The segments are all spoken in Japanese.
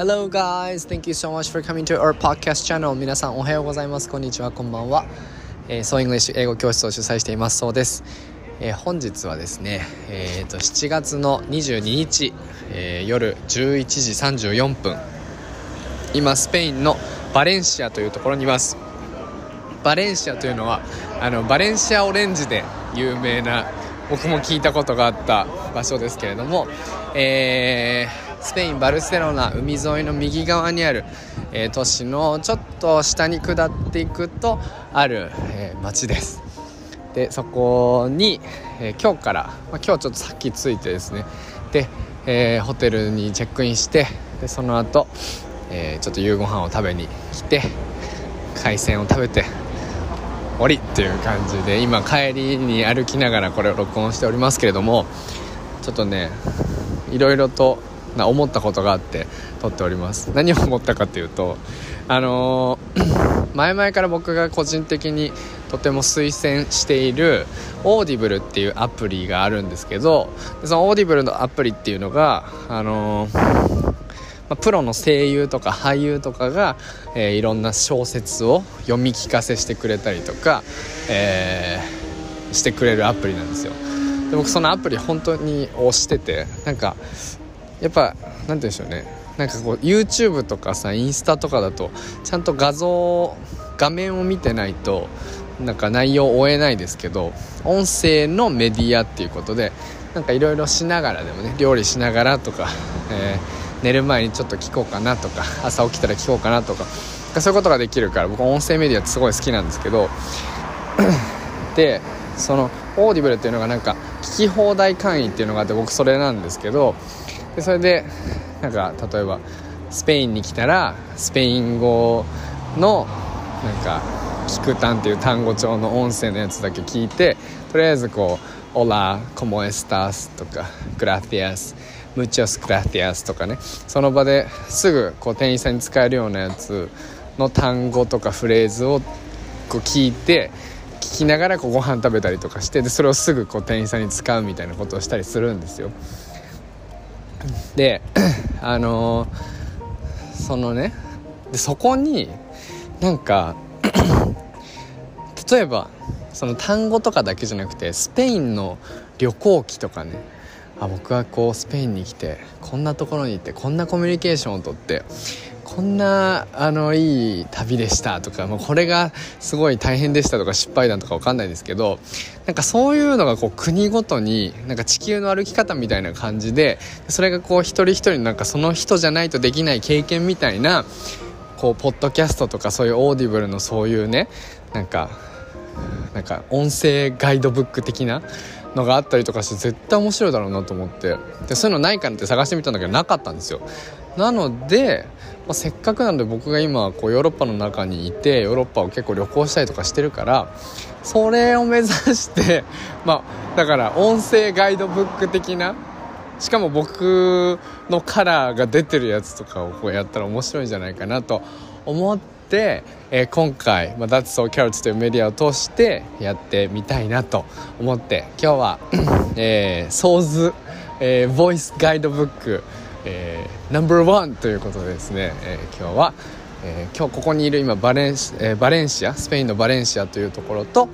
Hello guys, thank you so much for coming to our podcast channel. 皆さんおはようございます。こんにちは。こんばんは、えー、ソーイングリッシュ英語教室を主催しています。そうです、えー、本日はですね、えーと、7月の22日、えー、夜11時34分。今スペインのバレンシアというところにいます。バレンシアというのはあのバレンシアオレンジで有名な僕も聞いたことがあった場所ですけれども、えー、スペイン・バルセロナ海沿いの右側にある、えー、都市のちょっと下に下っていくとある、えー、町です。でそこに、え今日から、まあ、今日ちょっとさっき着いてですね。で、えホテルにチェックインしてでその後、えちょっと夕ご飯を食べに来て海鮮を食べて終わりっていう感じで今帰りに歩きながらこれを録音しておりますけれどもちょっとねいろいろとな思ったことがあって撮っております。何を思ったかというとあのー、前々から僕が個人的にとても推薦しているオーディブルっていうアプリがあるんですけどそのオーディブルのアプリっていうのがあのーま、プロの声優とか俳優とかが、えー、いろんな小説を読み聞かせしてくれたりとか、えー、してくれるアプリなんですよ。で僕そのアプリ本当に推しててなんかやっぱ何て言うんでしょうね。なんかこう YouTube とかさインスタとかだとちゃんと画像画面を見てないとなんか内容を追えないですけど音声のメディアっていうことでなんかいろいろしながらでもね料理しながらとか、えー寝る前にちょっと聞こうかなとか朝起きたら聞こうかなとかそういうことができるから僕音声メディアってすごい好きなんですけど でそのオーディブルっていうのがなんか聞き放題会員っていうのがあって僕それなんですけどでそれでなんか例えばスペインに来たらスペイン語のなんか「聞く単」っていう単語帳の音声のやつだけ聞いてとりあえずこう「Hola cómo estás」とか「Gracias」 Muchas gracias とかね。その場ですぐこう店員さんに使えるようなやつの単語とかフレーズをこう聞いて聞きながらこうご飯食べたりとかしてでそれをすぐこう店員さんに使うみたいなことをしたりするんですよ。であのー、そのねでそこになんか 例えばその単語とかだけじゃなくてスペインの旅行記とかね。あ僕はこうスペインに来てこんなところに行ってこんなコミュニケーションをとってこんなあのいい旅でしたとかもうこれがすごい大変でしたとか失敗談とか分かんないですけどなんかそういうのがこう国ごとになんか地球の歩き方みたいな感じでそれがこう一人一人なんかその人じゃないとできない経験みたいなこうポッドキャストとかそういうオーディブルのそういうねなんかなんか音声ガイドブック的なのがあったりとかして絶対面白いだろうなと思って。でそういうのないかなって探してみたんだけどなかったんですよ。なので、まあ、せっかくなので僕が今こうヨーロッパの中にいてヨーロッパを結構旅行したりとかしてるからそれを目指して まあだから音声ガイドブック的なしかも僕のカラーが出てるやつとかをこうやったら面白いんじゃないかなと思って、えー、今回、まあ、That's So Carrots というメディアを通してやってみたいなと思って今日は、えー、 So's、えー、 voice guidebook、えー、 number one ということでですね、えー、今日は、えー、今日ここにいる今バレンシ、えー、バレンシアスペインのバレンシアというところと、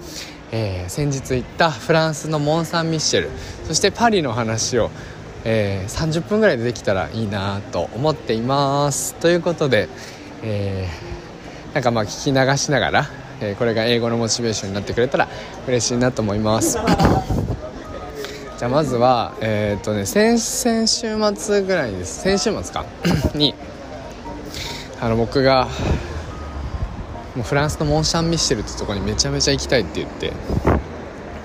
えー、先日行ったフランスのモン・サン・ミッシェルそしてパリの話を、えー、30分ぐらいでできたらいいなと思っています。ということで、えーなんかまあ聞き流しながら、えー、これが英語のモチベーションになってくれたら嬉しいなと思います。ゃあまずはえー、っとね先々週末ぐらいです。先週末か。にあの僕がもうフランスのモン・シャン・ミッシェルってとこにめちゃめちゃ行きたいって言って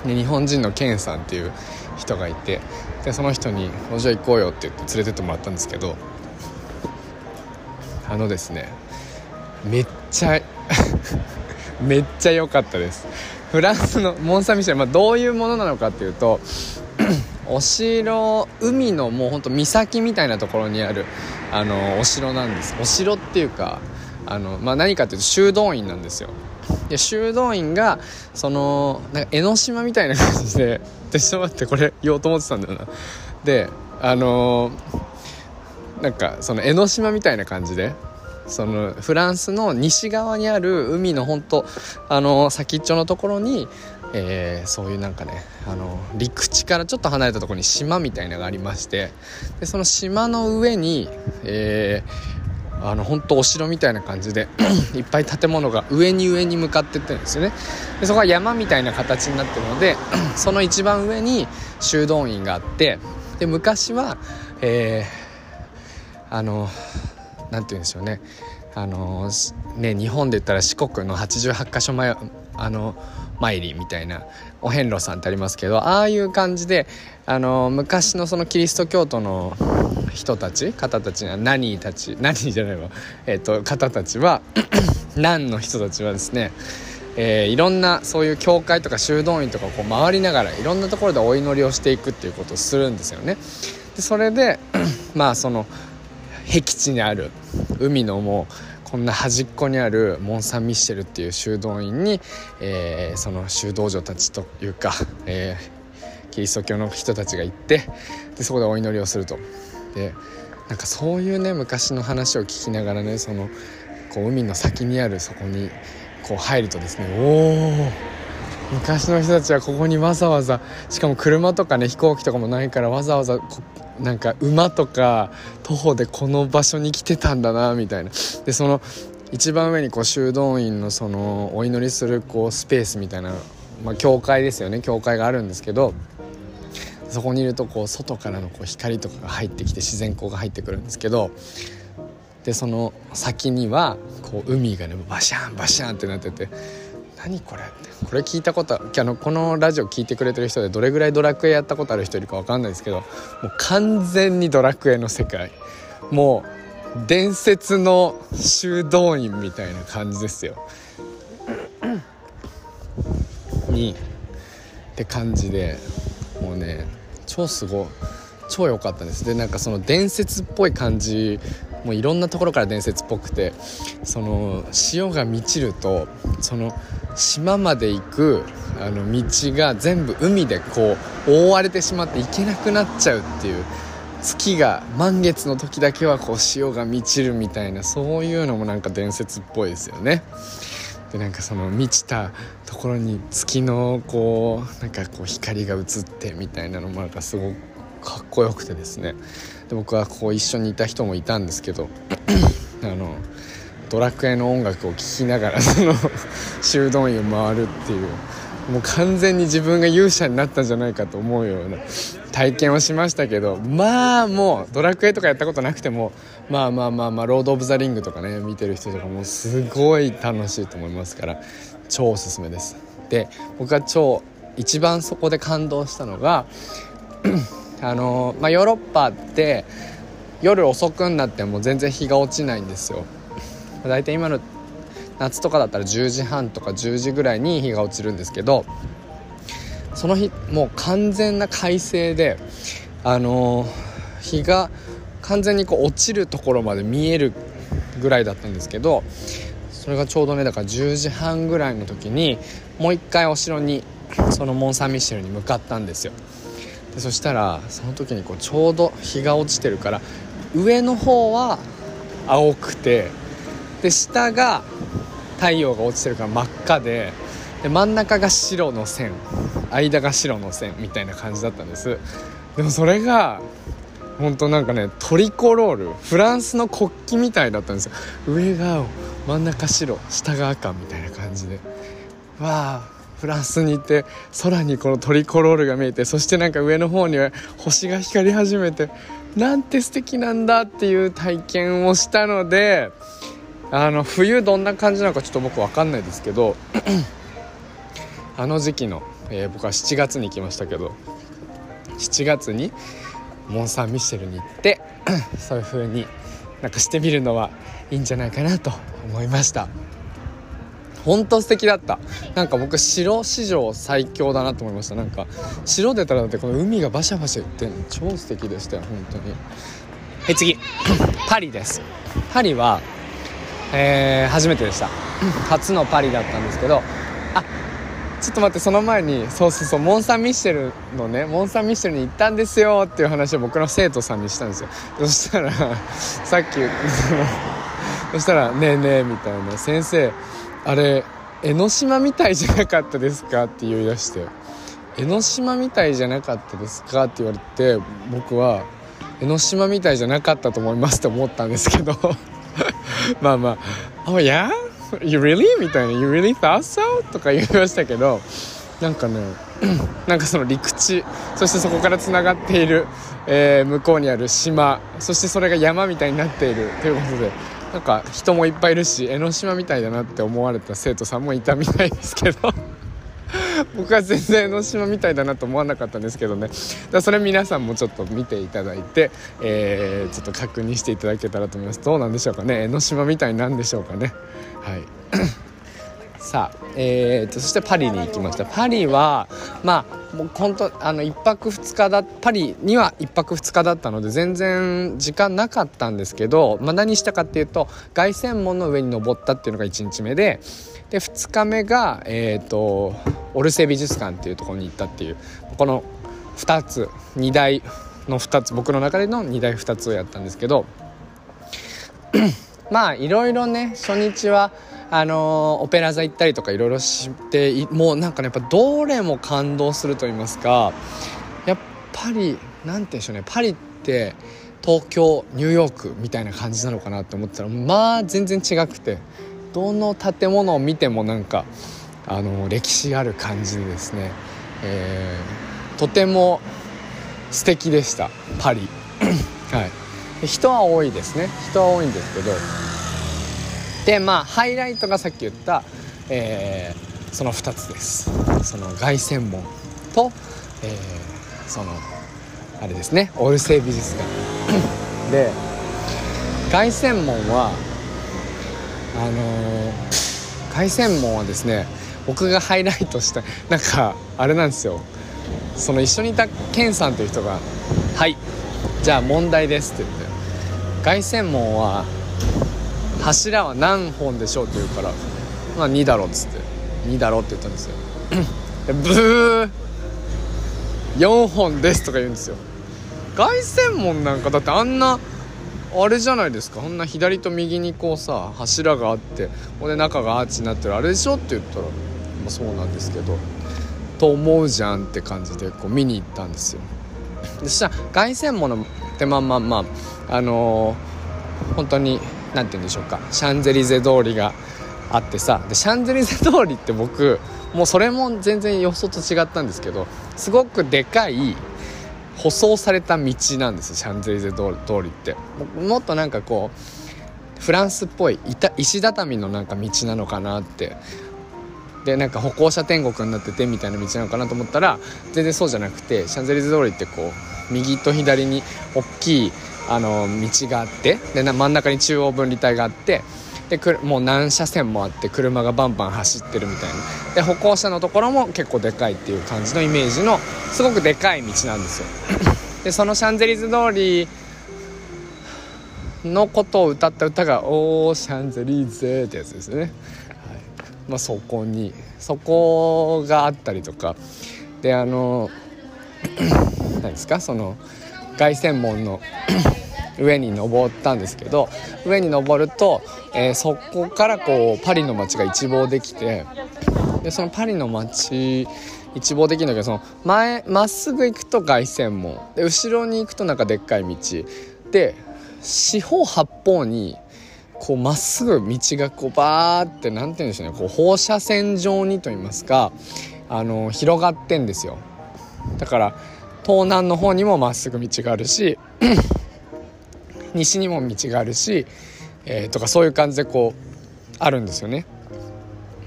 で日本人のケンさんっていう人がいてでその人に「じゃあ行こうよ」って言って連れてってもらったんですけどあのですねめっちゃ めっちゃ良かったです。フランスのモン・サン・ミシェル、まあ、どういうものなのかっていうと お城海のもうほんと岬みたいなところにあるあのお城なんです。お城っていうかあの、まあ、何かっていうと修道院なんですよ。で修道院がそのなんか江ノ島みたいな感じでで ちょっと待ってこれ言おうと思ってたんだよな。であのなんかその江ノ島みたいな感じでそのフランスの西側にある海の本当あの先っちょのところに、えー、そういうなんかねあの陸地からちょっと離れたところに島みたいなのがありましてでその島の上に、えー、あの本当お城みたいな感じで いっぱい建物が上に上に向かってってるんですよね。でそこは山みたいな形になってるので その一番上に修道院があってで昔は、えー、あの何て言うんでしょうね。あのね日本で言ったら四国の88箇所前あの参りみたいなお遍路さんってありますけどああいう感じであの昔のそのキリスト教徒の人たち方たちが何たち何じゃないわ、えーと、方たちは 何の人たちはですね、えー、いろんなそういう教会とか修道院とかこう回りながらいろんなところでお祈りをしていくっていうことをするんですよね。でそれで まあその僻地にある海のもうこんな端っこにあるモン・サン・ミッシェルっていう修道院に、えー、その修道女たちというか、えー、キリスト教の人たちが行ってでそこでお祈りをすると。でなんかそういうね昔の話を聞きながらねそのこう海の先にあるそこにこう入るとですねおお昔の人たちはここにわざわざしかも車とかね飛行機とかもないからわざわざなんか馬とか徒歩でこの場所に来てたんだなみたいな。でその一番上にこう修道院のそのお祈りするこうスペースみたいな、まあ、教会ですよね。教会があるんですけどそこにいるとこう外からのこう光とかが入ってきて自然光が入ってくるんですけどでその先にはこう海がねバシャンバシャンってなってて何これ？これ聞いたことあのこのラジオ聞いてくれてる人でどれぐらいドラクエやったことある人いるか分かんないですけどもう完全にドラクエの世界。もう伝説の修道院みたいな感じですよ。にって感じでもうね超すごい。超良かったです。でなんかその伝説っぽい感じもういろんなところから伝説っぽくてその潮が満ちるとその島まで行くあの道が全部海でこう覆われてしまって行けなくなっちゃうっていう月が満月の時だけはこう潮が満ちるみたいなそういうのもなんか伝説っぽいですよね。でなんかその満ちたところに月のこうなんかこう光が映ってみたいなのもなんかすごくかっこよくてですねで僕はこう一緒にいた人もいたんですけど あのドラクエの音楽を聴きながら その修道院を回るっていう。もう完全に自分が勇者になったんじゃないかと思うような体験をしましたけどまあもうドラクエとかやったことなくてもまあまあまあまあロード・オブ・ザ・リングとかね見てる人とかもすごい楽しいと思いますから超おすすめです。で僕が超一番そこで感動したのが あのまあヨーロッパって夜遅くになっても全然日が落ちないんですよ。大体今の夏とかだったら10時半とか10時ぐらいに日が落ちるんですけどその日もう完全な快晴であの日が完全にこう落ちるところまで見えるぐらいだったんですけどそれがちょうどねだから10時半ぐらいの時にもう一回お城にそのモン・サン・ミシェルに向かったんですよ。でそしたらその時にこうちょうど日が落ちてるから上の方は青くてで下が太陽が落ちてるから真っ赤でで真ん中が白の線間が白の線みたいな感じだったんです。でもそれが本当なんかねトリコロールフランスの国旗みたいだったんですよ。上が真ん中白下が赤みたいな感じで。わあフランスに行って空にこのトリコロールが見えてそしてなんか上の方には星が光り始めてなんて素敵なんだっていう体験をしたのであの冬どんな感じなのかちょっと僕分かんないですけどあの時期の、えー、僕は7月に行きましたけど7月にモン・サン・ミシェルに行って そういう風になんかしてみるのはいいんじゃないかなと思いました。本当素敵だった。なんか僕城史上最強だなと思いました。なんか城出たらだってこの海がバシャバシャ言ってんの。超素敵でしたよ本当に。はい次。パリです。パリはえー、初めてでした初のパリだったんですけどあちょっと待ってその前にそうそうそうモン・サン・ミッシェルのねモン・サン・ミッシェルに行ったんですよっていう話を僕の生徒さんにしたんですよそしたら さっき そしたら「ねえねえ」みたいな「先生あれ江ノ島みたいじゃなかったですか?」って言い出して「江ノ島みたいじゃなかったですか?」って言われて僕は「江ノ島みたいじゃなかったと思います」って思ったんですけど まあまあ「Oh yeah? You really?」みたいな「You really thought so?」とか言いましたけどなんかね なんかその陸地そしてそこからつながっている、えー、向こうにある島そしてそれが山みたいになっているということでなんか人もいっぱいいるし江ノ島みたいだなって思われた生徒さんもいたみたいですけど 僕は全然江ノ島みたいだなと思わなかったんですけどね。だそれ皆さんもちょっと見ていただいて、えー、ちょっと確認していただけたらと思います。どうなんでしょうかね。江ノ島みたいなんでしょうかね。はい。さあ、えーと、そしてパリに行きました。パリはまあもう本当あの1泊2日だパリには1泊2日だったので全然時間なかったんですけど、まあ、何したかっていうと凱旋門の上に登ったっていうのが1日目でで2日目が、えーと、オルセ美術館っていうところに行ったっていうこの2つ2台の2つ僕の中での2台2つをやったんですけど まあいろいろね初日はあのー、オペラ座行ったりとかいろいろしてもうなんかねやっぱどれも感動すると言いますかやっぱり何て言うんでしょうねパリって東京ニューヨークみたいな感じなのかなって思ったらまあ全然違くてどの建物を見てもなんかあの歴史ある感じでですね、えー、とても素敵でした。パリ。はい。人は多いですね。人は多いんですけど。でまあハイライトがさっき言った、えー、その2つです。その凱旋門と、えー、そのあれですね。オルセイ美術館。で凱旋門はあのー、凱旋門はですね僕がハイライトしたなんかあれなんですよ。その一緒にいたケンさんという人が「はい。じゃあ問題です」って言って凱旋門は柱は何本でしょうって言うから「まあ、2だろ」っつって「2だろ」って言ったんですよ。でブー4本ですとか言うんですよ。凱旋門なんかだってあんなあれじゃないですか。こんな左と右にこうさ柱があってこれ中がアーチになってる。あれでしょって言ったら、まあ、そうなんですけどと思うじゃんって感じでこう見に行ったんですよ。でそしたら凱旋門のってまあまあまああのー、本当に何て言うんでしょうか。シャンゼリゼ通りがあってさ。でシャンゼリゼ通りって僕もうそれも全然予想と違ったんですけどすごくでかい舗装された道なんですシャンゼリゼ通りって。もっとなんかこうフランスっぽい石畳のなんか道なのかなって。でなんか歩行者天国になっててみたいな道なのかなと思ったら全然そうじゃなくてシャンゼリゼ通りってこう右と左に大きいあの道があってで真ん中に中央分離帯があってでもう何車線もあって車がバンバン走ってるみたいな。で歩行者のところも結構でかいっていう感じのイメージのすごくでかい道なんですよ。でそのシャンゼリゼ通りのことを歌った歌が「オーシャンゼリゼ」ってやつですね、はい。まあ、そこにそこがあったりとか。であの 何ですか？その凱旋門の上に登ったんですけど上に登ると、えー、そこからこうパリの街が一望できてでそのパリの街一望できるんだけどその前まっすぐ行くと凱旋門。で後ろに行くとなんかでっかい道。で四方八方にこうまっすぐ道がこうバーって何て言うんでしょうね。こう放射線状にと言いますかあの広がってんですよ。だから東南の方にもまっすぐ道があるし 西にも道があるし、えー、とかそういう感じでこうあるんですよね。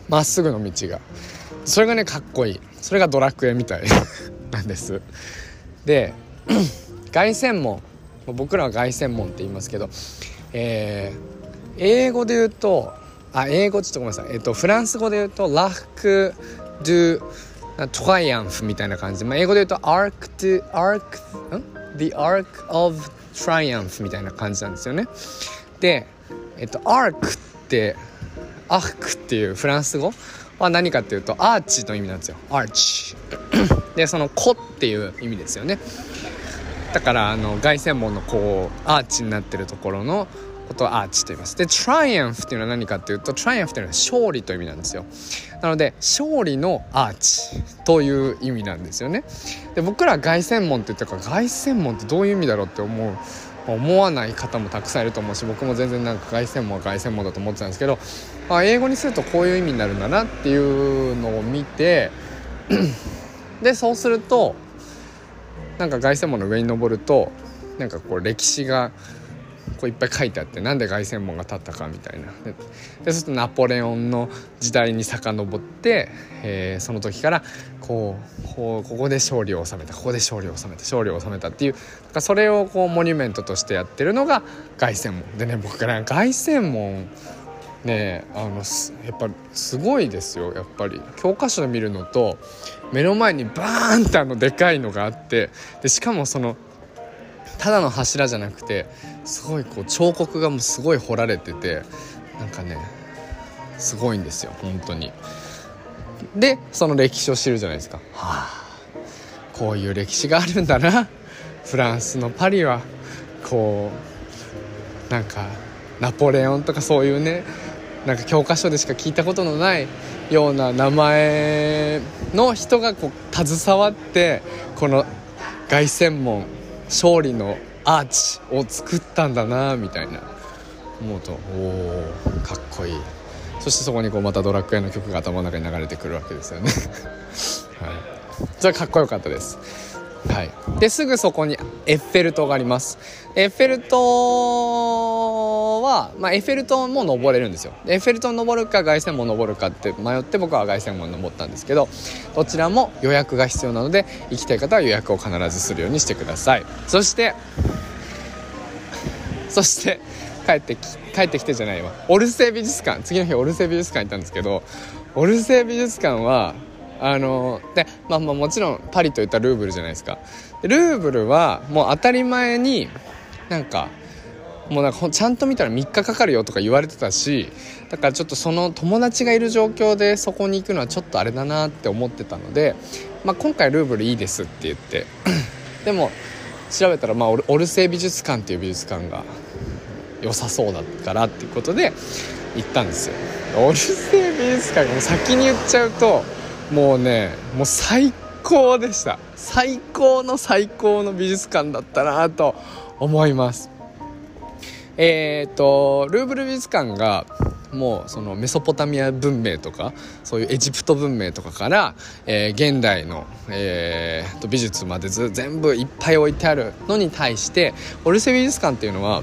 まっすぐの道が。それがねかっこいい。それがドラクエみたい。なんです。で 凱旋門。僕らは凱旋門って言いますけど、えー、英語で言うとあ英語ちょっとごめんなさい、えっ、ー、と、フランス語で言うとラック・ドゥ・トライアンフみたいな感じ。で、まあ、英語で言うと Arc to Arc ん？The Arc of Triumph みたいな感じなんですよね。でえっと Arc ってアークっていうフランス語は何かっていうとアーチの意味なんですよ。アーチ。でその「子」っていう意味ですよね。だからあの凱旋門のこうアーチになってるところのことをアーチと言います。で triumph っていうのは何かっていうと triumph っていうのは勝利という意味なんですよ。なので勝利のアーチという意味なんですよね。で僕ら凱旋門って言ってから凱旋門ってどういう意味だろうって思う思わない方もたくさんいると思うし僕も全然なんか凱旋門は凱旋門だと思ってたんですけどあ英語にするとこういう意味になるんだなっていうのを見て でそうするとなんか凱旋門の上に登るとなんかこう歴史がこういっぱい書いてあってなんで凱旋門が建ったかみたいな。でそうするとナポレオンの時代に遡って、えー、その時からこうこうここで勝利を収めたここで勝利を収めた勝利を収めたっていうそれをこうモニュメントとしてやってるのが凱旋門。でね僕から凱旋門ねあのやっぱすごいですよやっぱり。教科書で見るのと目の前にバーンってあのでかいのがあってでしかもそのただの柱じゃなくてすごいこう彫刻がもうすごい彫られててなんかねすごいんですよ本当に。でその歴史を知るじゃないですか。はあこういう歴史があるんだなフランスのパリはこうなんかナポレオンとかそういうねなんか教科書でしか聞いたことのないような名前の人がこう携わってこの凱旋門勝利のアーチを作ったんだなみたいな。思うとおおかっこいい。そしてそこにこうまたドラクエの曲が頭の中に流れてくるわけですよね。はい。それかっこよかったです。はい、ですぐそこにエッフェル塔があります。エッフェル塔は、まあ、エッフェル塔も登れるんですよ。エッフェル塔登るか凱旋門登るかって迷って僕は凱旋門登ったんですけどどちらも予約が必要なので行きたい方は予約を必ずするようにしてください。そしてそして帰ってき帰ってきてじゃないわ。オルセー美術館。次の日オルセー美術館行ったんですけどオルセー美術館はあので、まあ、まあもちろんパリといったルーブルじゃないですか。ルーブルはもう当たり前になんかもうなんかちゃんと見たら3日かかるよとか言われてたしだからちょっとその友達がいる状況でそこに行くのはちょっとあれだなって思ってたので、まあ、今回ルーブルいいですって言って でも調べたら、まあ、オルセイ美術館っていう美術館が良さそうだからっていうことで行ったんですよ。オルセイ美術館も先に言っちゃうともうねもう最高でした。最高の最高の美術館だったなと思います。えっ、ー、とルーブル美術館がもうそのメソポタミア文明とかそういうエジプト文明とかから、えー、現代の、えー、と美術まで全部いっぱい置いてあるのに対してオルセ美術館っていうのは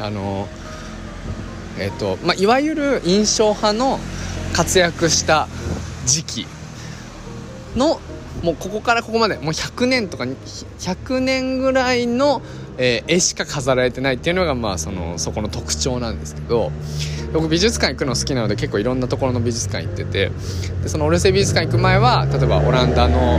あのえっ、ー、とまあ、いわゆる印象派の活躍した時期のもうここからここまでもう100年とか100年ぐらいの、えー、絵しか飾られてないっていうのがまあそのそこの特徴なんですけど僕美術館行くの好きなので結構いろんなところの美術館行っててでそのオルセイ美術館行く前は例えばオランダの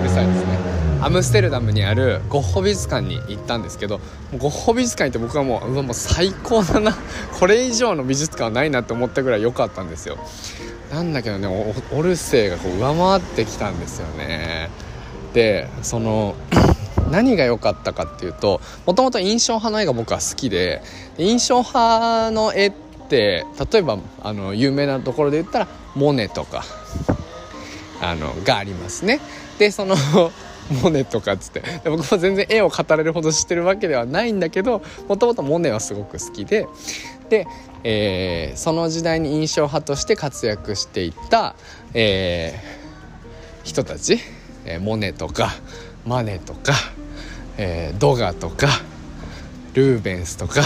うるさいですねアムステルダムにあるゴッホ美術館に行ったんですけどゴッホ美術館行って僕はもううわもう最高だな。これ以上の美術館はないなって思ったぐらい良かったんですよ。なんだけどねオルセイがこう上回ってきたんですよね。でその 何が良かったかっていうともともと印象派の絵が僕は好きで印象派の絵って例えばあの有名なところで言ったらモネとかあのがありますね。でその モネとかっつって。僕も全然絵を語れるほど知ってるわけではないんだけどもともとモネはすごく好きで。で、えー、その時代に印象派として活躍していた、えー、人たち、えー、モネとかマネとか、えー、ドガとかルーベンスとか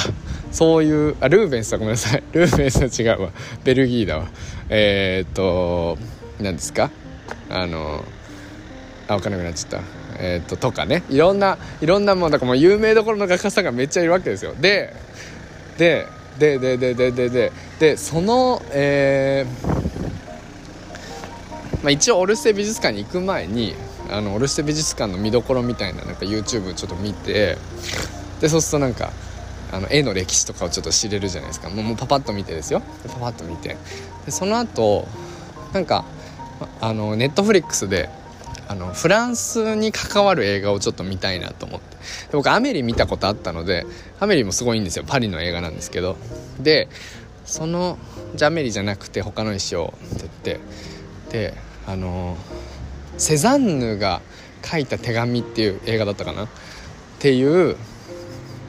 そういうあルーベンスはごめんなさい。ルーベンスは違うわ。ベルギーだわ。えー、っと何ですか？あのあ分かんなくなっちゃった。えー、っととかね。いろんないろんなもんだからもう有名どころの画家さんがめっちゃいるわけですよ。でででででででででそのえー、まあ、一応オルステ美術館に行く前にあのオルステ美術館の見どころみたいななんか YouTube ちょっと見てでそうするとなんかあの絵の歴史とかをちょっと知れるじゃないですか。もうパパッと見てですよ。パパッと見て。でその後なんかあのネットフリックスであのフランスに関わる映画をちょっと見たいなと思って。僕アメリ見たことあったのでアメリもすごいんですよ。パリの映画なんですけど。でそのじゃアメリじゃなくて他のにしようって言って。であのセザンヌが書いた手紙っていう映画だったかな。っていう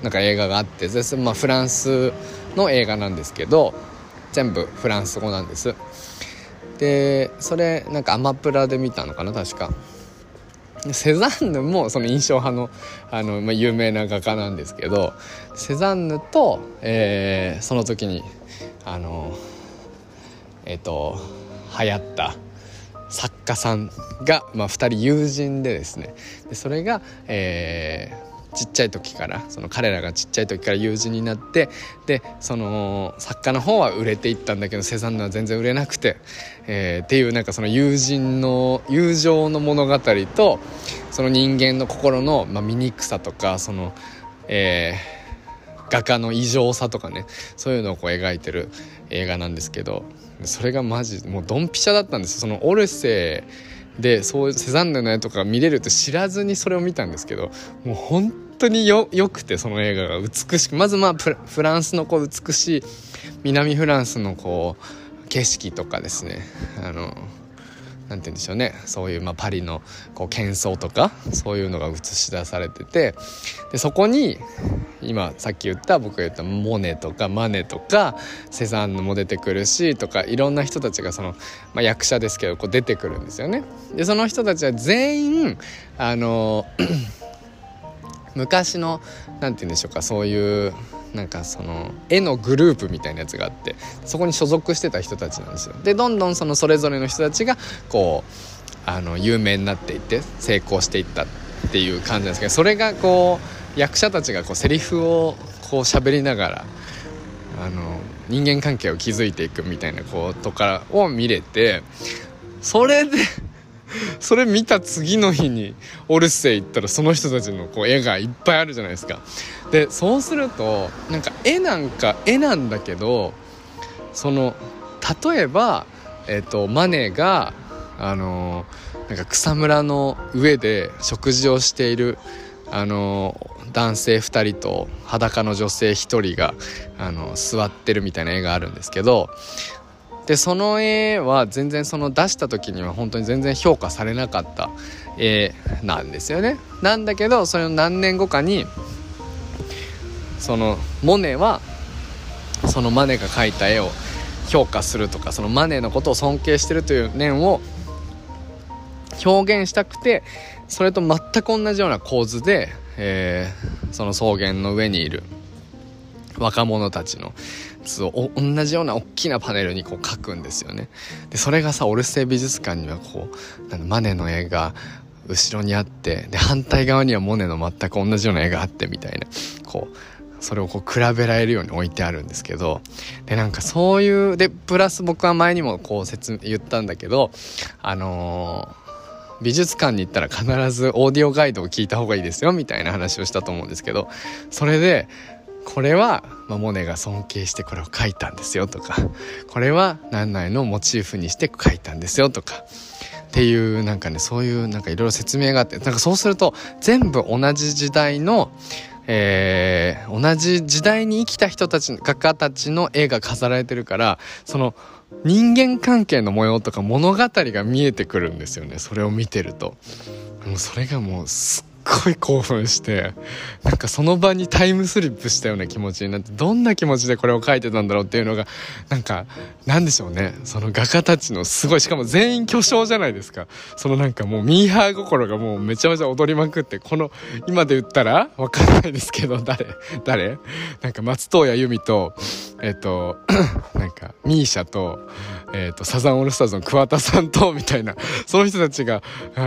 なんか映画があって。で、まあ、フランスの映画なんですけど全部フランス語なんです。でそれなんかアマプラで見たのかな確か。セザンヌもその印象派のあの、まあ、有名な画家なんですけどセザンヌと、えー、その時にあのえっ、ー、と流行った作家さんが、まあ、2人友人でですね。でそれが、えー、ちっちゃい時からその彼らがちっちゃい時から友人になってでその作家の方は売れていったんだけどセザンヌは全然売れなくて、えー、っていうなんかその友人の友情の物語とその人間の心の、まあ、醜さとかその、えー、画家の異常さとかねそういうのをこう描いてる映画なんですけどそれがマジもうドンピシャだったんです。そのオルセイでそうセザンヌの絵とか見れるって知らずにそれを見たんですけどもう本当によくてその映画が美しくまずまあフランスのこう美しい南フランスのこう景色とかですね。あのなんて言うんでしょうね。そういう、まあ、パリのこう喧騒とかそういうのが映し出されてて。でそこに今さっき言った僕が言ったモネとかマネとかセザンヌも出てくるしとかいろんな人たちがその、まあ、役者ですけどこう出てくるんですよね。でその人たちは全員あの昔の何て言うんでしょうかそういうなんかその絵のグループみたいなやつがあってそこに所属してた人たちなんですよ。でどんどんそのそれぞれの人たちがこうあの有名になっていって成功していったっていう感じなんですけどそれがこう役者たちがこうセリフをこう喋りながらあの人間関係を築いていくみたいなことからを見れてそれで それ見た次の日にオルセイ行ったらその人たちのこう絵がいっぱいあるじゃないですか。でそうするとなんか絵なんか絵なんだけどその例えば、えーと、マネがあのなんか草むらの上で食事をしているあの男性2人と裸の女性1人があの座ってるみたいな絵があるんですけどでその絵は全然その出した時には本当に全然評価されなかった絵なんですよね。なんだけどそれの何年後かにそのモネはそのマネが描いた絵を評価するとかそのマネのことを尊敬してるという念を表現したくてそれと全く同じような構図で、えー、その草原の上にいる若者たちの図を同じような大きなパネルにこう描くんですよね。でそれがさオルセイ美術館にはこうマネの絵が後ろにあってで反対側にはモネの全く同じような絵があってみたいなこうそれをこう比べられるように置いてあるんですけどでなんかそういうでプラス僕は前にもこう説言ったんだけどあのー、美術館に行ったら必ずオーディオガイドを聞いた方がいいですよみたいな話をしたと思うんですけどそれでこれは、ま、モネが尊敬してこれを書いたんですよとかこれは何々のモチーフにして書いたんですよとかっていうなんかねそういうなんかいろいろ説明があってなんかそうすると全部同じ時代のえー、同じ時代に生きた人たち画家たちの絵が飾られてるからその人間関係の模様とか物語が見えてくるんですよねそれを見てると。それがもうすっごい興奮してなんかその場にタイムスリップしたような気持ちになってどんな気持ちでこれを書いてたんだろうっていうのがなんかなんでしょうね。その画家たちのすごいしかも全員巨匠じゃないですか。そのなんかもうミーハー心がもうめちゃめちゃ踊りまくってこの今で言ったらわかんないですけど誰誰？なんか松任谷由実とえっ、と なんかミーシャとえっ、とサザンオールスターズの桑田さんとみたいなその人たちが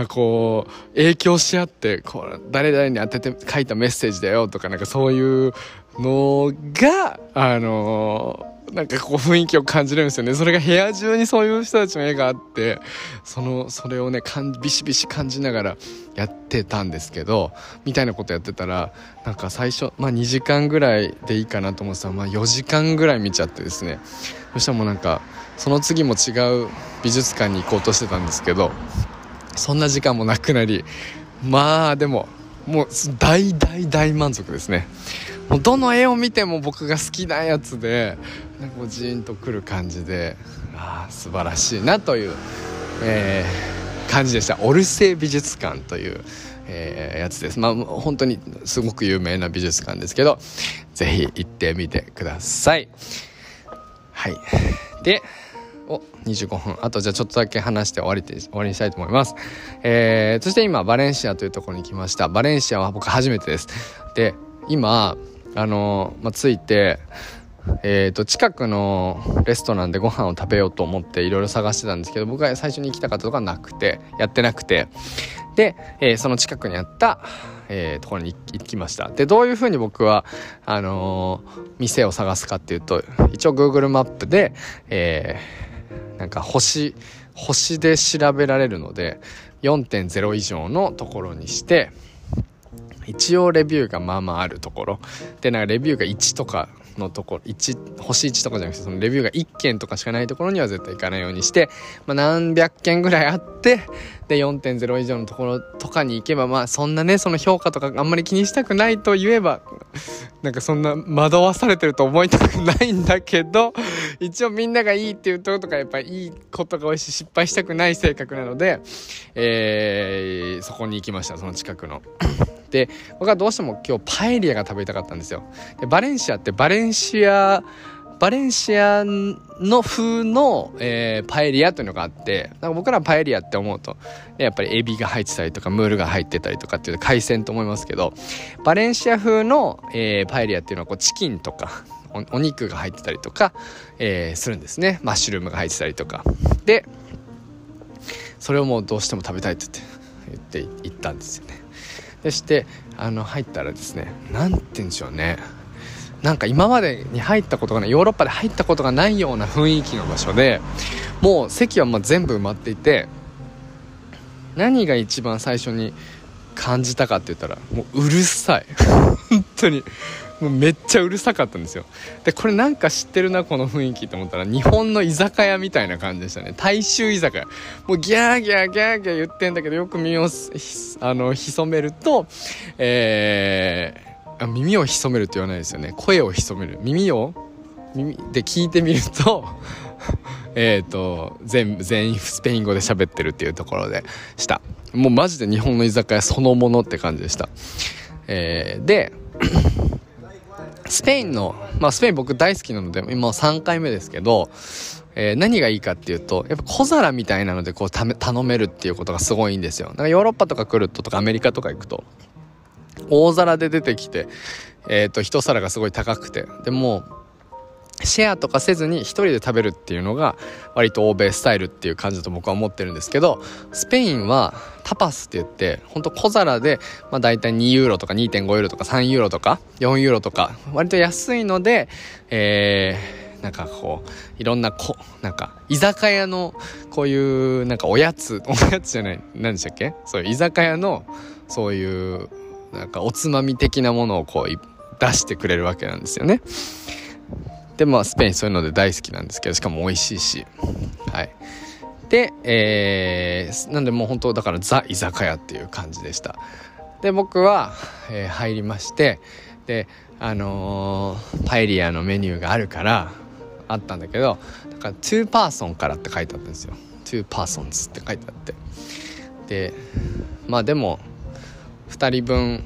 こう影響し合ってこ誰々に当てて書いたメッセージだよとかなんかそういうのがあのなんかこう雰囲気を感じるんですよね。それが部屋中にそういう人たちの絵があってそのそれをねビシビシ感じながらやってたんですけどみたいなことやってたらなんか最初、まあ、2時間ぐらいでいいかなと思ってたら、まあ、4時間ぐらい見ちゃってですね。そしたらもうなんかその次も違う美術館に行こうとしてたんですけどそんな時間もなくなりまあでももう大大大満足ですね。もうどの絵を見ても僕が好きなやつでなんかジーンとくる感じでああ素晴らしいなという、えー、感じでした。オルセイ美術館という、えー、やつです。まあ本当にすごく有名な美術館ですけど是非行ってみてください。はい。でお25分。あとじゃあちょっとだけ話して終わりて終わりにしたいと思います。えー、そして今バレンシアというところに来ました。バレンシアは僕初めてです。で今あのまあ、着いてえー、と近くのレストランでご飯を食べようと思っていろいろ探してたんですけど僕が最初に行きたかったとこはなくてやってなくて。で、えー、その近くにあった、えー、ところに行きました。でどういうふうに僕はあのー、店を探すかっていうと一応 Google マップで、えー、なんか星星で調べられるので4.0以上のところにして一応レビューがまあまああるところ。でなんかレビューが1とかのところ1星1とかじゃなくてそのレビューが1件とかしかないところには絶対行かないようにして、まあ、何百件ぐらいあってで4.0以上のところとかに行けばまあそんなねその評価とかあんまり気にしたくないと言えばなんかそんな惑わされてると思いたくないんだけど一応みんながいいっていうとことかやっぱいいことが多いし失敗したくない性格なので、えー、そこに行きましたその近くの。で僕はどうしても今日パエリアが食べたかったんですよ。でバレンシアってバレンシアバレンシアの風の、えー、パエリアというのがあってなんか僕らパエリアって思うと、ねやっぱりエビが入ってたりとかムールが入ってたりとかっていう海鮮と思いますけどバレンシア風の、えー、パエリアっていうのはこうチキンとかお肉が入ってたりとか、えー、するんですね。マッシュルームが入ってたりとか。でそれをもうどうしても食べたいって言って言って行ったんですよね。でしてあの入ったらですね何て言うんでしょうね。なんか今までに入ったことがないヨーロッパで入ったことがないような雰囲気の場所でもう席はもう全部埋まっていて何が一番最初に感じたかって言ったらもううるさい。本当に。もうめっちゃうるさかったんですよ。でこれなんか知ってるなこの雰囲気と思ったら日本の居酒屋みたいな感じでしたね。大衆居酒屋。もうギャーギャーギャーギャー言ってんだけどよく耳をあの潜めるとえー、耳を潜めるって言わないですよね。声を潜める。耳を耳で聞いてみると えっと全部全員スペイン語で喋ってるっていうところでした。もうマジで日本の居酒屋そのものって感じでした。えー、でスペインの、まあ、スペイン僕大好きなので、今3回目ですけど、えー、何がいいかっていうと、やっぱ小皿みたいなのでこう頼めるっていうことがすごいんですよ。だかヨーロッパとか来るととかアメリカとか行くと、大皿で出てきて、えっ、ー、と、一皿がすごい高くて、でも、シェアとかせずに一人で食べるっていうのが割と欧米スタイルっていう感じだと僕は思ってるんですけどスペインはタパスって言ってほんと小皿で、まあ、大体2ユーロとか2.5ユーロとか3ユーロとか4ユーロとか割と安いのでえー、なんかこういろんなこなんか居酒屋のこういうなんかおやつ おやつじゃない何でしたっけ？そういう居酒屋のそういうなんかおつまみ的なものをこう出してくれるわけなんですよね。でまあスペインそういうので大好きなんですけどしかも美味しいし。はい。でえー、なんでもう本当だからザ居酒屋っていう感じでした。で僕は、えー、入りましてであのー、パエリアのメニューがあるからあったんだけどだから2パーソンからって書いてあったんですよ。2パーソンズって書いてあって。でまあでも2人分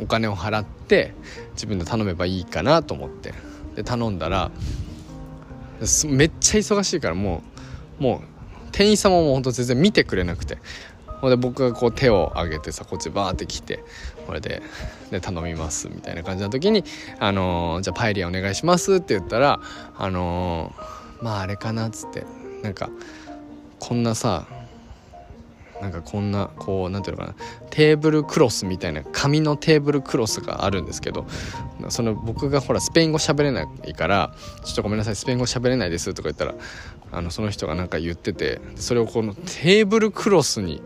お金を払って自分で頼めばいいかなと思って。で頼んだらめっちゃ忙しいからもうもう店員様もほんと全然見てくれなくて。ほんで僕がこう手を挙げてさこっちバーって来てこれでで頼みますみたいな感じの時に「あのー、じゃあパエリアお願いします」って言ったら「あのー、まああれかな」っつってなんかこんなさなんかこんなこう何ていうのかなテーブルクロスみたいな紙のテーブルクロスがあるんですけどその僕がほらスペイン語喋れないから「ちょっとごめんなさいスペイン語喋れないです」とか言ったらあのその人がなんか言っててそれをこのテーブルクロスに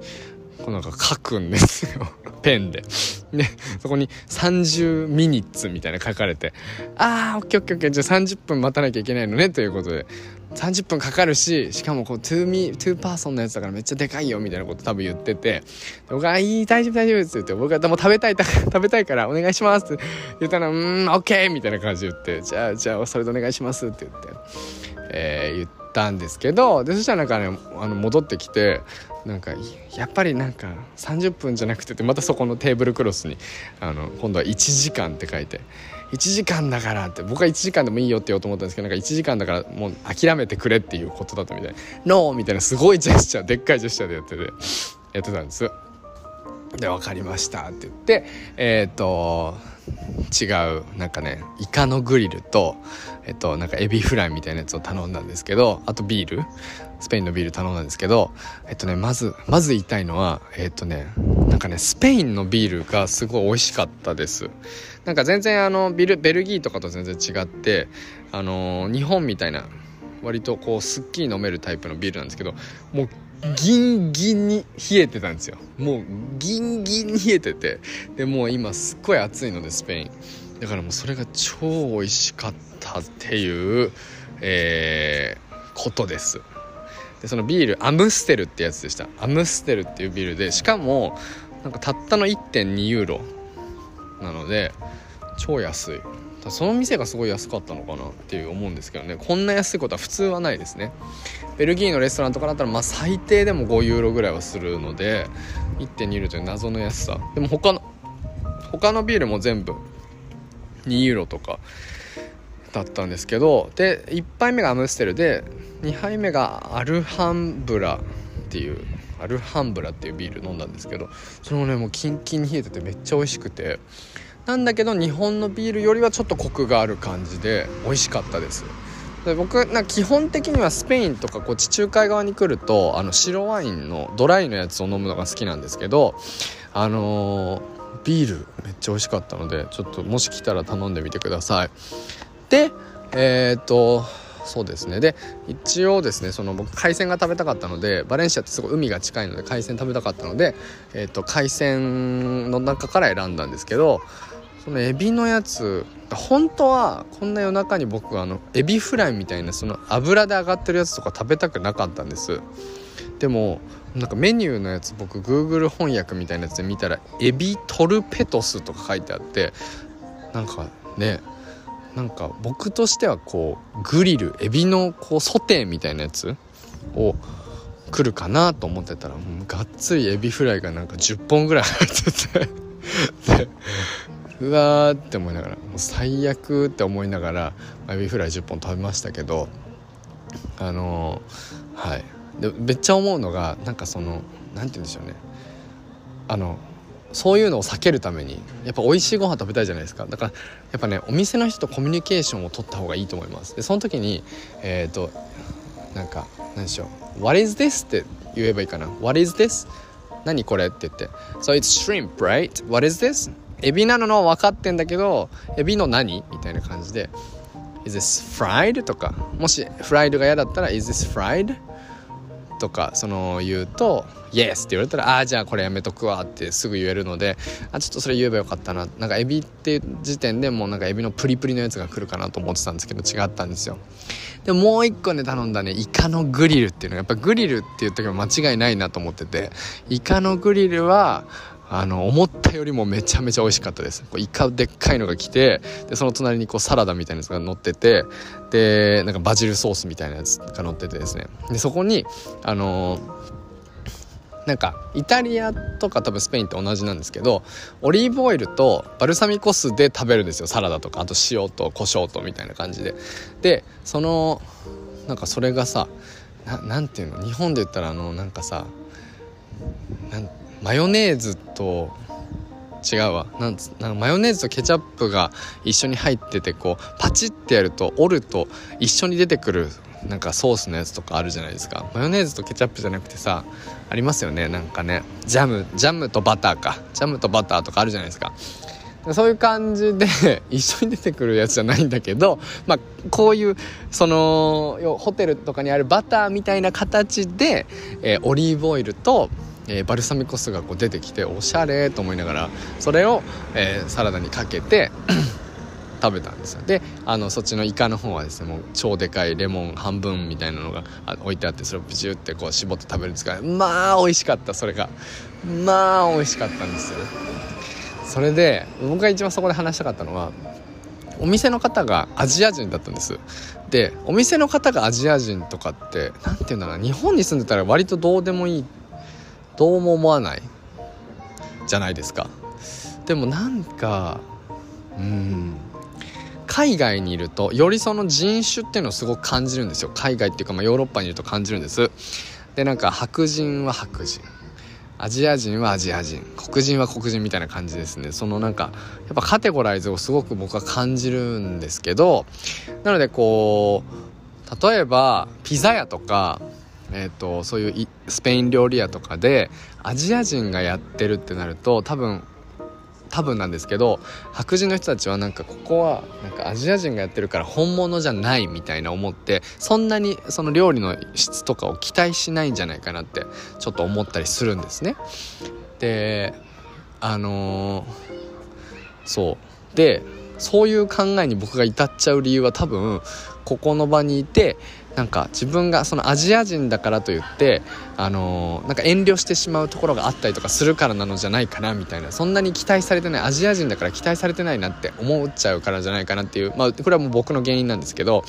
こうなんか書くんですよ ペンで。でそこに30 minutes みたいな書かれて「ああオッケーオッケーオッケーじゃあ30分待たなきゃいけないのね」ということで30分かかるししかもこう two mi two person のやつだからめっちゃでかいよみたいなこと多分言ってて僕が「いい大丈夫大丈夫」って言って僕が「でも食べたい 食べたいからお願いします」って言ったら「うんオッケー」みたいな感じで言って「じゃあじゃあそれでお願いします」って言って、えー、言ったんですけどでそしたらなんかねあの戻ってきてなんかやっぱりなんか30分じゃなくてまたそこのテーブルクロスにあの今度は1時間って書いて1時間だからって僕は1時間でもいいよって言おうと思ったんですけどなんか1時間だからもう諦めてくれっていうことだったみたいな「ノー!」みたいなすごいジェスチャーでっかいジェスチャーでやっててやってたんですで分かりましたって言ってえっ、ー、と違うなんかねイカのグリルとえっとなんかエビフライみたいなやつを頼んだんですけどあとビールスペインのビール頼んだんですけどえっとねまずまず言いたいのはえっとねなんかねスペインのビールがすごい美味しかったですなんか全然あのビルベルギーとかと全然違ってあの日本みたいな割とこうすっきり飲めるタイプのビールなんですけどもうギンギンに冷えてたんですよ。もうギンギンに冷えてて。でもう今すっごい暑いのでスペイン。だからもうそれが超美味しかったっていう、えー、ことです。でそのビールアムステルってやつでした。アムステルっていうビールでしかもなんかたったの1.2ユーロなので超安い。その店がすごい安かったのかなっていう思うんですけどね。こんな安いことは普通はないですね。ベルギーのレストランとかだったらまあ最低でも5ユーロぐらいはするので1.2ユーロという謎の安さ。でも他の他のビールも全部2ユーロとかだったんですけどで1杯目がアムステルで2杯目がアルハンブラっていうアルハンブラっていうビール飲んだんですけどそれもねもうキンキンに冷えててめっちゃ美味しくてなんだけど日本のビールよりはちょっとコクがある感じで美味しかったです。で僕な基本的にはスペインとかこう地中海側に来るとあの白ワインのドライのやつを飲むのが好きなんですけどあのー、ビールめっちゃ美味しかったのでちょっともし来たら頼んでみてください。でえー、っとそうですね。で一応ですねその僕海鮮が食べたかったのでバレンシアってすごい海が近いので海鮮食べたかったので、えー、と海鮮の中から選んだんですけどそのエビのやつ本当はこんな夜中に僕あのエビフライみたいなその油で揚がってるやつとか食べたくなかったんです。でもなんかメニューのやつ僕 Google 翻訳みたいなやつで見たらエビトルペトスとか書いてあってなんかねなんか僕としてはこうグリルエビのこうソテーみたいなやつを来るかなと思ってたらもうがっつりエビフライがなんか10本ぐらい入っててでうわーって思いながらもう最悪って思いながらエビフライ10本食べましたけどあのー、はい。でめっちゃ思うのがなんかその何て言うんでしょうね。あのそういうのを避けるためにやっぱ美味しいご飯食べたいじゃないですかだからやっぱねお店の人とコミュニケーションを取った方がいいと思いますでその時にえっ、ー、となんか何でしょう「What is this?」って言えばいいかな「What is this?」何これって言って「So it's shrimp, right? What is this?」エビなの分かってんだけどエビの何？みたいな感じで Is this fried? とかもしフライドが嫌だったら Is this fried? とかその言うと「イエス」って言われたら「ああじゃあこれやめとくわ」ってすぐ言えるのであちょっとそれ言えばよかったな。なんかエビっていう時点でもうなんかエビのプリプリのやつが来るかなと思ってたんですけど違ったんですよ。でもう一個ね頼んだねイカのグリルっていうのが。やっぱグリルっていう時は間違いないなと思っててイカのグリルはあの思ったよりもめちゃめちゃ美味しかったです。こうイカでっかいのが来てでその隣にこうサラダみたいなやつが乗っててでなんかバジルソースみたいなやつが乗っててですね。でそこにあのなんかイタリアとか多分スペインって同じなんですけどオリーブオイルとバルサミコ酢で食べるんですよ。サラダとか。あと塩と胡椒とみたいな感じで。でそのなんかそれがさ何ていうの？日本で言ったらあのなんかさなんマヨネーズと違うわ。なんつなんかマヨネーズとケチャップが一緒に入っててこうパチってやると折ると一緒に出てくるなんかソースのやつとかあるじゃないですか。マヨネーズとケチャップじゃなくてさありますよねなんかね。ジャムジャムとバターか。ジャムとバターとかあるじゃないですか。そういう感じで 一緒に出てくるやつじゃないんだけど、まあ、こういうそのホテルとかにあるバターみたいな形で、えー、オリーブオイルと、えー、バルサミコ酢がこう出てきておしゃれと思いながらそれを、えー、サラダにかけて 食べたんですよ。であのそっちのイカの方はですねもう超でかいレモン半分みたいなのが置いてあってそれをビジュってこう絞って食べるんですかまあ美味しかったそれが。まあ美味しかったんですよ。それで僕が一番そこで話したかったのはお店の方がアジア人だったんです。でお店の方がアジア人とかって何て言うんだろう日本に住んでたら割とどうでもいいどうも思わない？じゃないですか。でもなんかうん。海外にいるとよりその人種っていうのをすごく感じるんですよ。海外っていうかまあヨーロッパにいると感じるんです。でなんか白人は白人。アジア人はアジア人。黒人は黒人みたいな感じですね。そのなんかやっぱカテゴライズをすごく僕は感じるんですけどなのでこう例えばピザ屋とかえーと、そういうスペイン料理屋とかでアジア人がやってるってなると多分多分なんですけど白人の人たちはなんかここはなんかアジア人がやってるから本物じゃないみたいな思ってそんなにその料理の質とかを期待しないんじゃないかなってちょっと思ったりするんですね。であのー、そうでそういう考えに僕が至っちゃう理由は多分ここの場にいてなんか自分がそのアジア人だからといってあのー、なんか遠慮してしまうところがあったりとかするからなのじゃないかなみたいな。そんなに期待されてないアジア人だから期待されてないなって思っちゃうからじゃないかなっていうまあこれはもう僕の原因なんですけど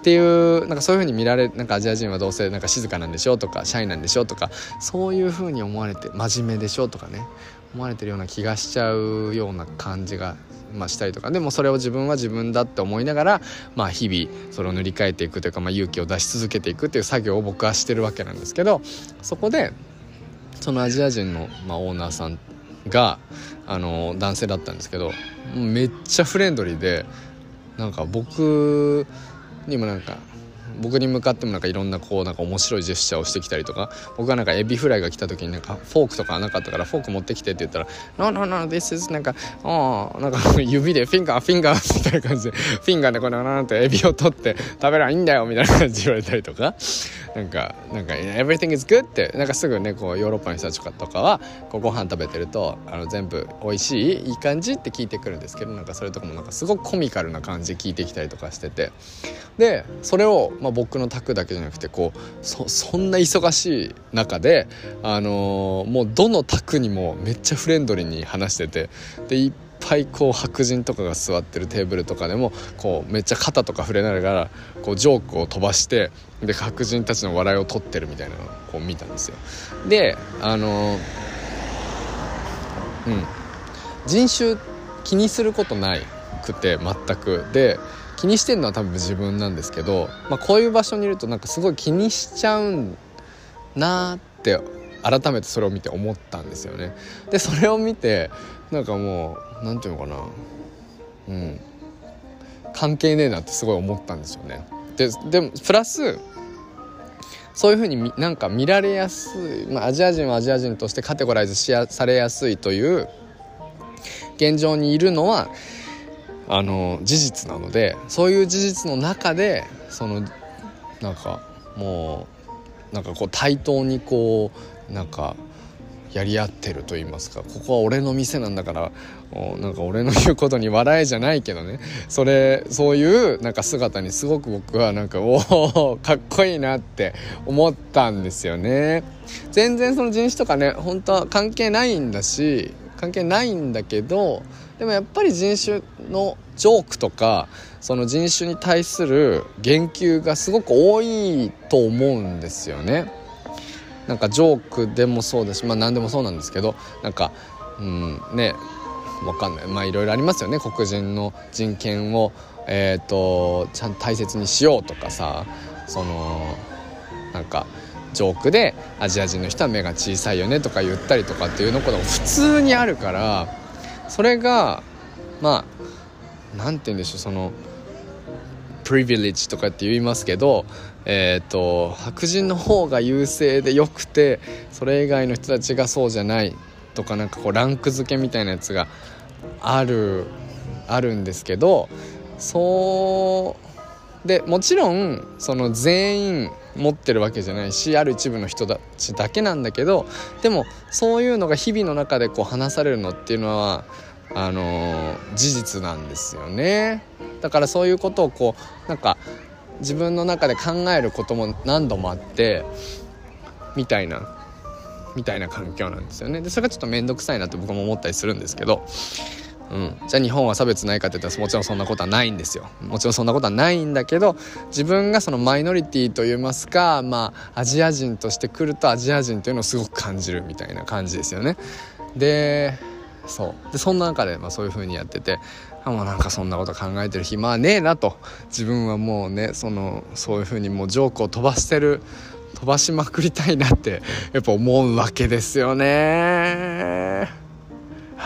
っていうなんかそういう風に見られなんかアジア人はどうせなんか静かなんでしょうとかシャイなんでしょとかそういう風に思われて真面目でしょとかね思われてるような気がしちゃうような感じがまあ、したりとかでもそれを自分は自分だって思いながら、まあ、日々それを塗り替えていくというか、まあ、勇気を出し続けていくっていう作業を僕はしてるわけなんですけどそこでそのアジア人の、まあ、オーナーさんがあの男性だったんですけどめっちゃフレンドリーでなんか僕にもなんか僕に向かってもなんかいろんなこうなんか面白いジェスチャーをしてきたりとか僕がなんかエビフライが来た時になんかフォークとかなかったからフォーク持ってきてって言ったら「No no no this is なんかあなんか指で finger finger」みたいな感じで finger でこのなんてエビを取って食べらいいんだよみたいな感じで言われたりとか。なんかなんか「everything is good」ってなんかすぐねこうヨーロッパの人たちとかはこうご飯食べてるとあの全部美味しいいい感じって聞いてくるんですけどなんかそれとかもなんかすごくコミカルな感じで聞いてきたりとかしてて。でそれを、まあ、僕の卓だけじゃなくてこうそそんな忙しい中で、あのー、もうどの卓にもめっちゃフレンドリーに話しててでいっぱいこう白人とかが座ってるテーブルとかでもこうめっちゃ肩とか触れながらこうジョークを飛ばしてで白人たちの笑いを取ってるみたいなのをこう見たんですよ。であのー、うん人種気にすることないくて全くで気にしてるのは多分自分なんですけど、まあ、こういう場所にいるとなんかすごい気にしちゃうなって改めてそれを見て思ったんですよね。でそれを見てなんかもう何て言うのかなうん関係ねえなってすごい思ったんですよね。ででもプラスそういうふうになんか見られやすい、まあ、アジア人はアジア人としてカテゴライズしやされやすいという現状にいるのはあの事実なのでそういう事実の中でそのなんかもうなんかこう対等にこうなんかやり合ってると言いますか。ここは俺の店なんだからなんか俺の言うことに笑えじゃないけどね。それそういうなんか姿にすごく僕はなんかおおかっこいいなって思ったんですよね。全然その人種とかね本当は関係ないんだし関係ないんだけどでもやっぱり人種のジョークとかその人種に対する言及がすごく多いと思うんですよね。なんかジョークでもそうだしまあ何でもそうなんですけどなんかうんねわかんないまあいろいろありますよね黒人の人権をえっ、ー、とちゃんと大切にしようとかさそのなんかジョークでアジア人の人は目が小さいよねとか言ったりとかっていうのことが普通にあるからそれがまあ何て言うんでしょうそのプリヴィレッジとかって言いますけど、えーと、白人の方が優勢でよくてそれ以外の人たちがそうじゃないとかなんかこうランク付けみたいなやつがあるあるんですけどそうでもちろんその全員持ってるわけじゃないしある一部の人たちだけなんだけどでもそういうのが日々の中でこう話されるのっていうのはあのー、事実なんですよね。だからそういうことをこうなんか自分の中で考えることも何度もあってみたいなみたいな環境なんですよね。でそれがちょっと面倒くさいなって僕も思ったりするんですけど、うん、じゃあ日本は差別ないかって言ったらもちろんそんなことはないんですよ。もちろんそんなことはないんだけど自分がそのマイノリティといいますかまあアジア人として来るとアジア人というのをすごく感じるみたいな感じですよね。でそう。でそんな中でまあそういう風にやっててもうなんかそんなこと考えてる暇はねえなと。自分はもうねそのそういう風にもうジョークを飛ばしてる飛ばしまくりたいなってやっぱ思うわけですよね。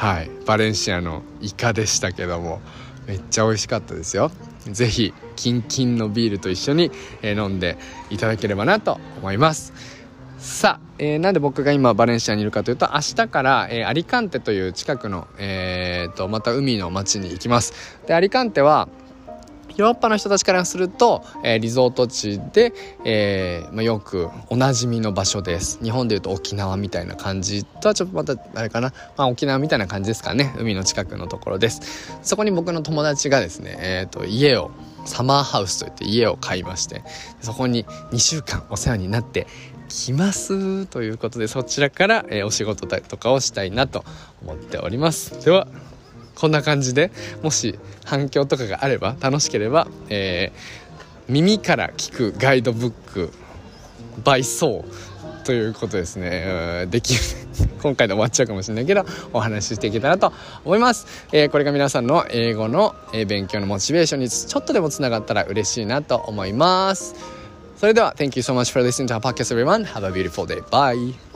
はい。バレンシアのイカでしたけどもめっちゃ美味しかったですよ。是非キンキンのビールと一緒に飲んでいただければなと思います。さあ、えー、なんで僕が今バレンシアにいるかというと明日から、えー、アリカンテという近くの、えーと、また海の町に行きます。でアリカンテはヨーロッパの人たちからすると、えー、リゾート地で、えーまあ、よくおなじみの場所です。日本でいうと沖縄みたいな感じとはちょっとまたあれかな、まあ、沖縄みたいな感じですかね。海の近くのところです。そこに僕の友達がですね、えーと家をサマーハウスといって家を買いましてそこに2週間お世話になってきますということでそちらから、えー、お仕事とかをしたいなと思っております。ではこんな感じでもし反響とかがあれば楽しければ、えー、耳から聞くガイドブック by そうということですね。できる 今回で終わっちゃうかもしれないけどお話ししていけたらと思います、えー、これが皆さんの英語の、え勉強のモチベーションにちょっとでもつながったら嬉しいなと思います。それでは Thank you so much for listening to our podcast everyone. Have a beautiful day. Bye.